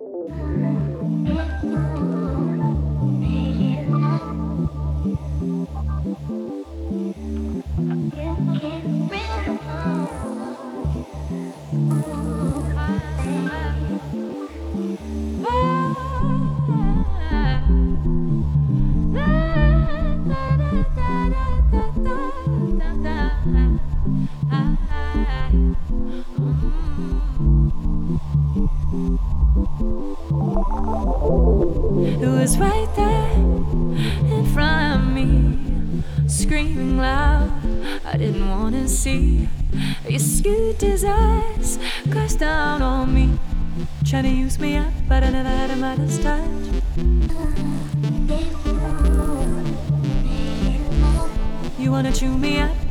うわっ! Had a touch. You wanna chew me up,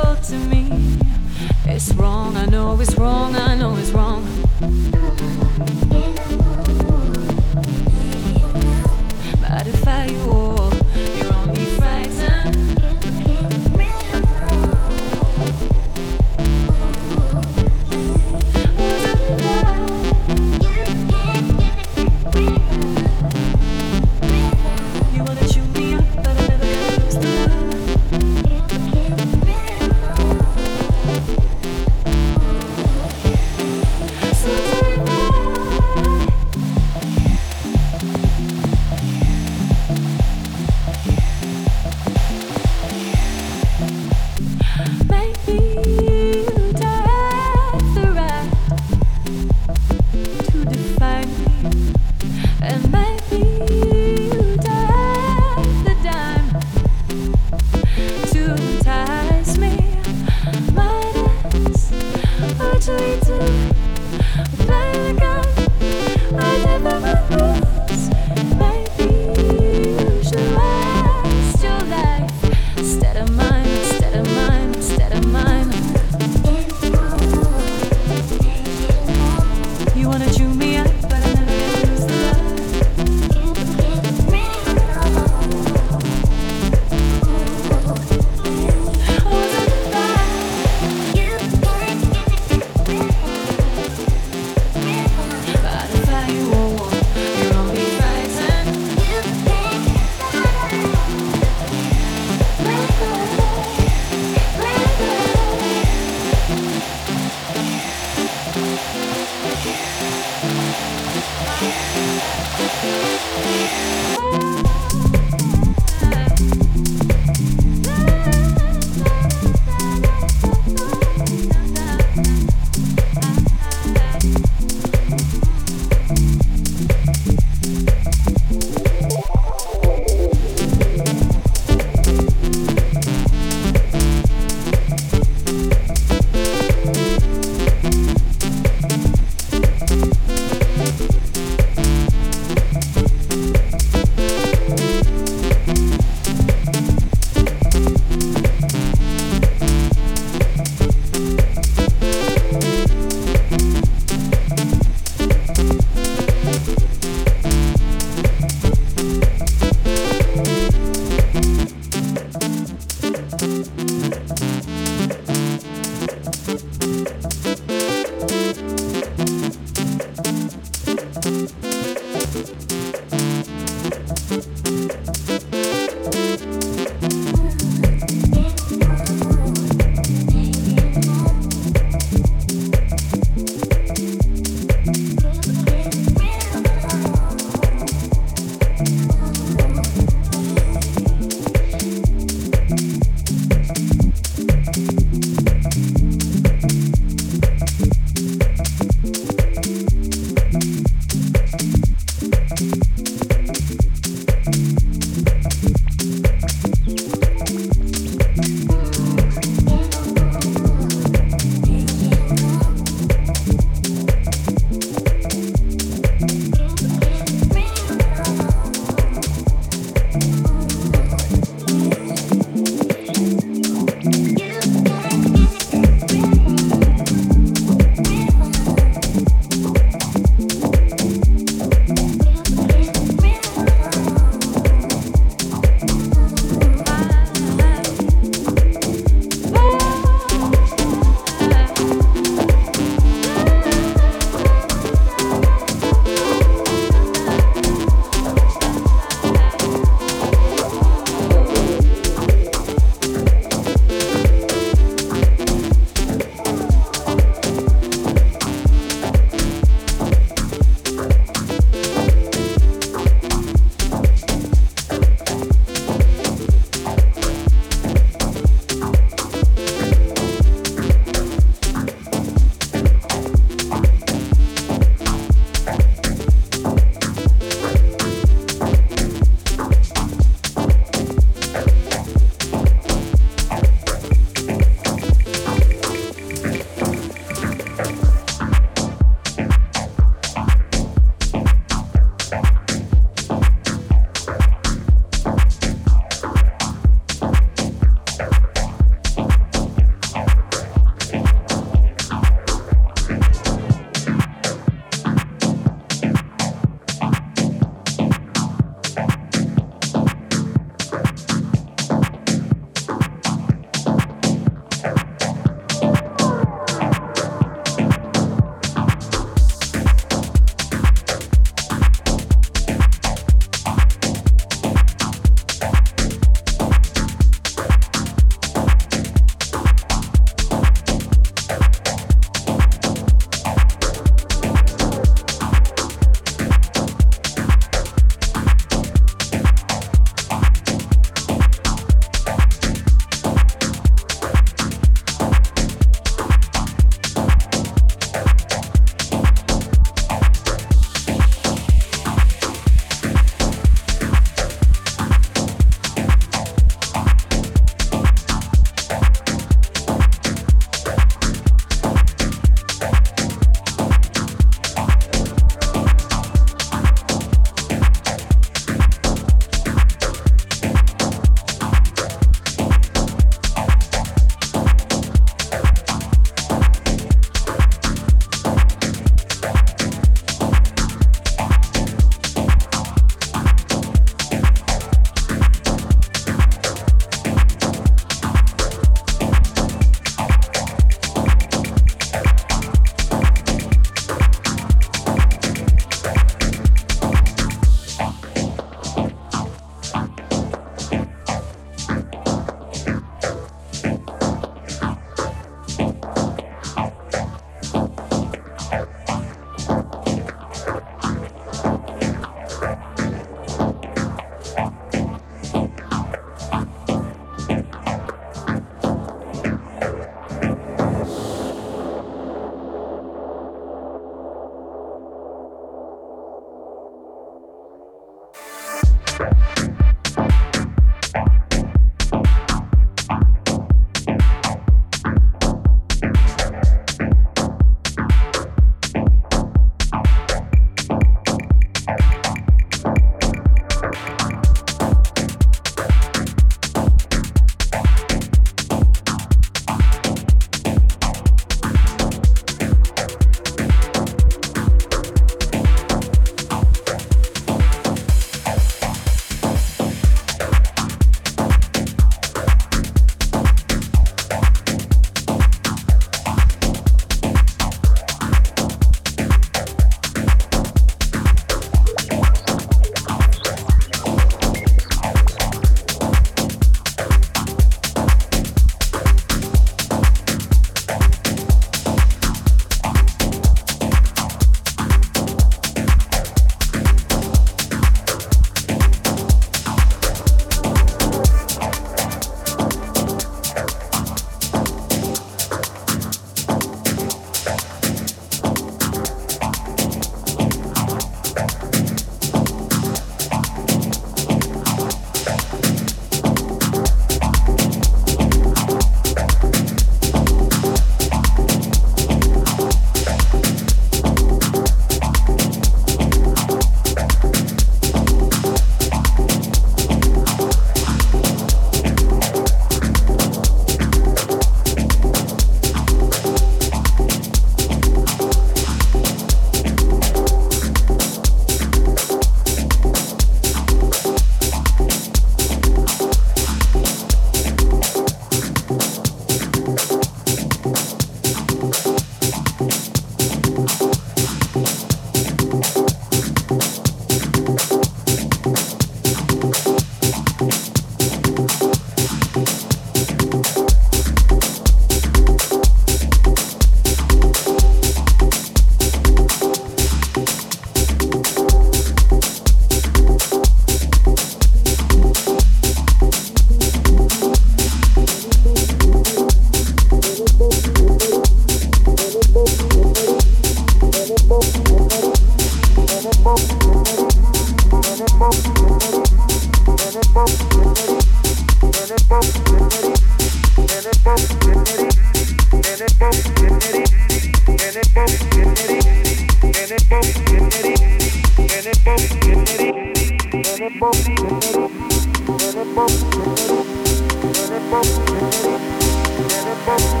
Bye.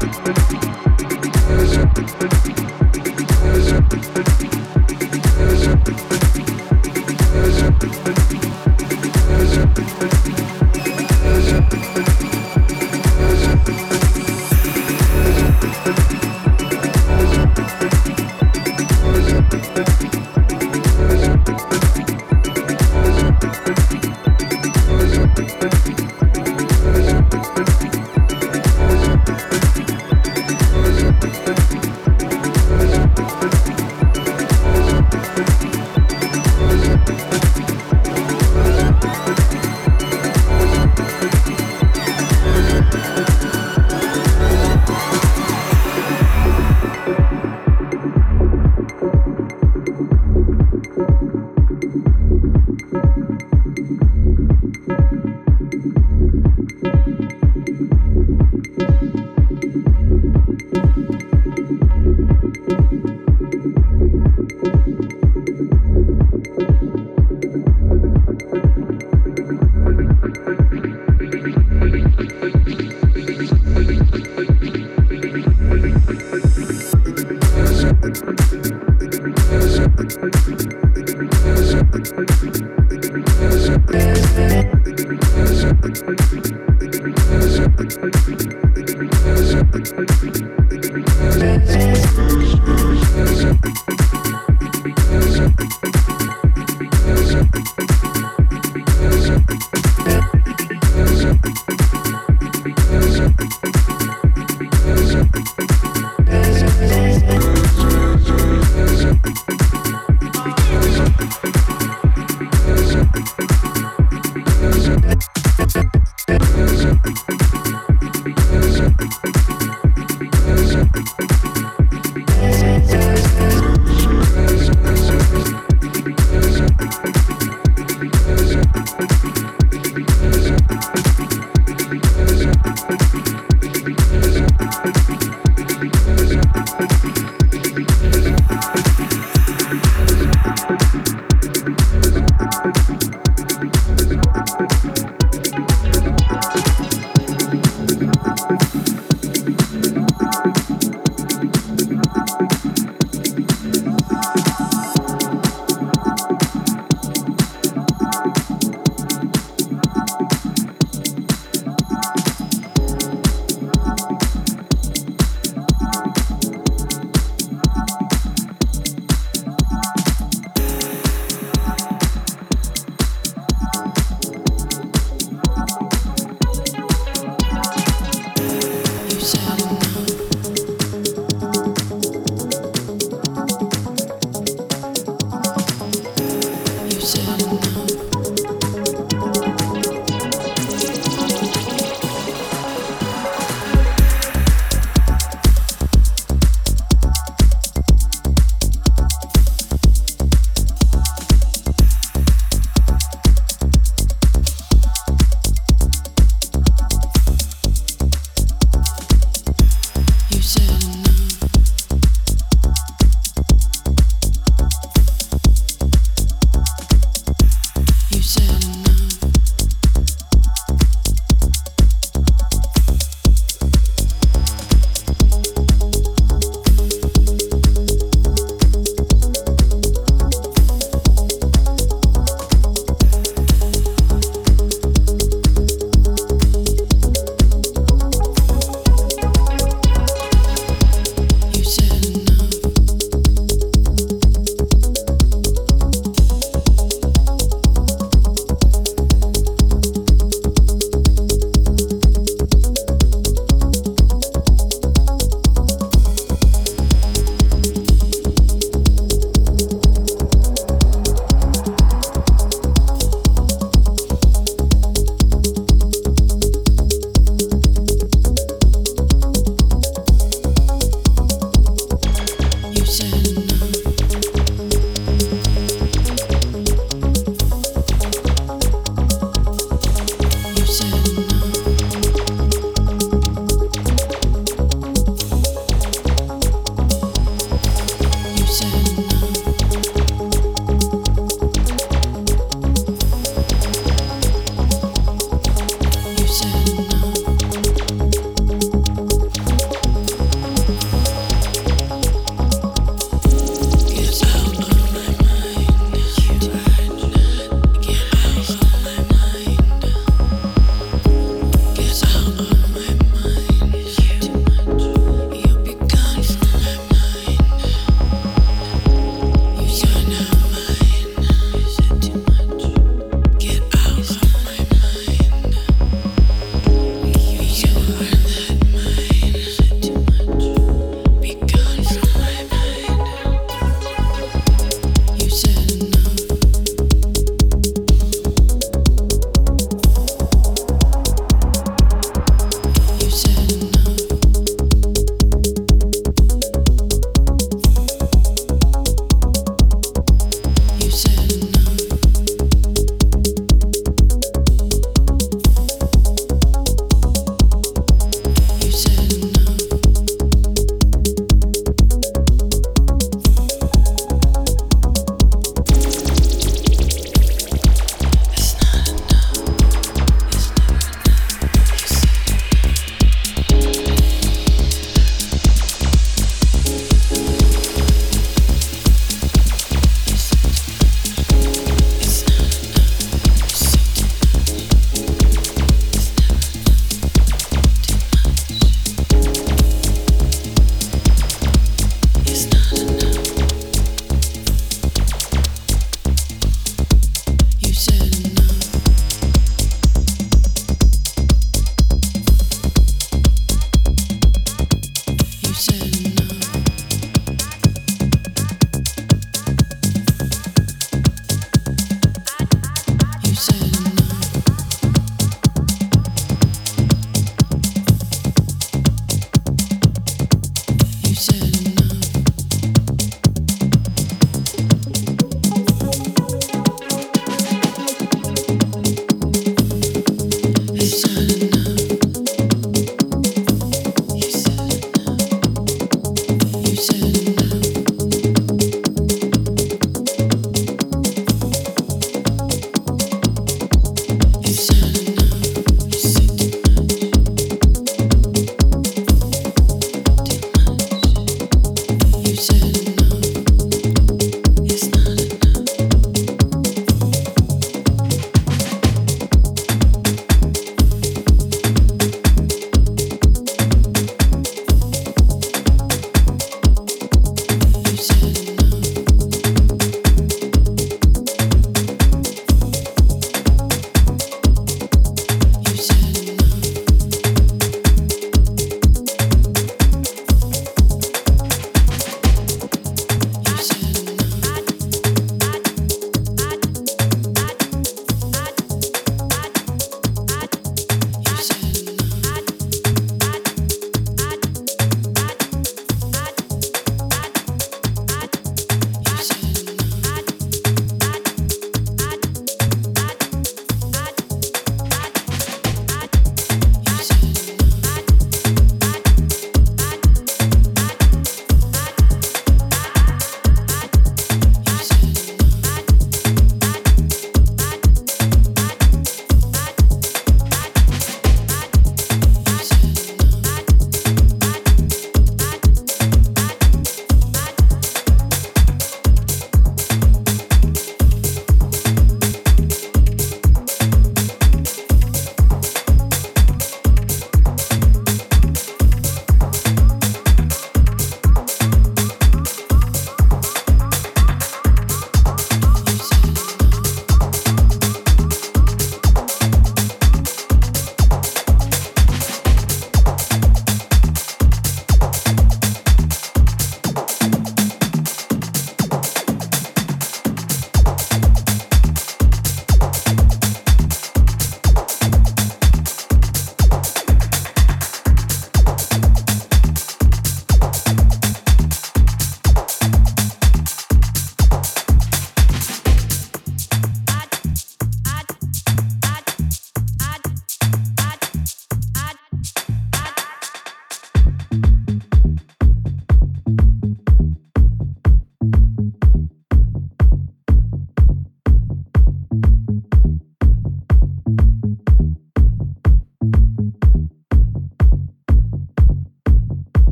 There's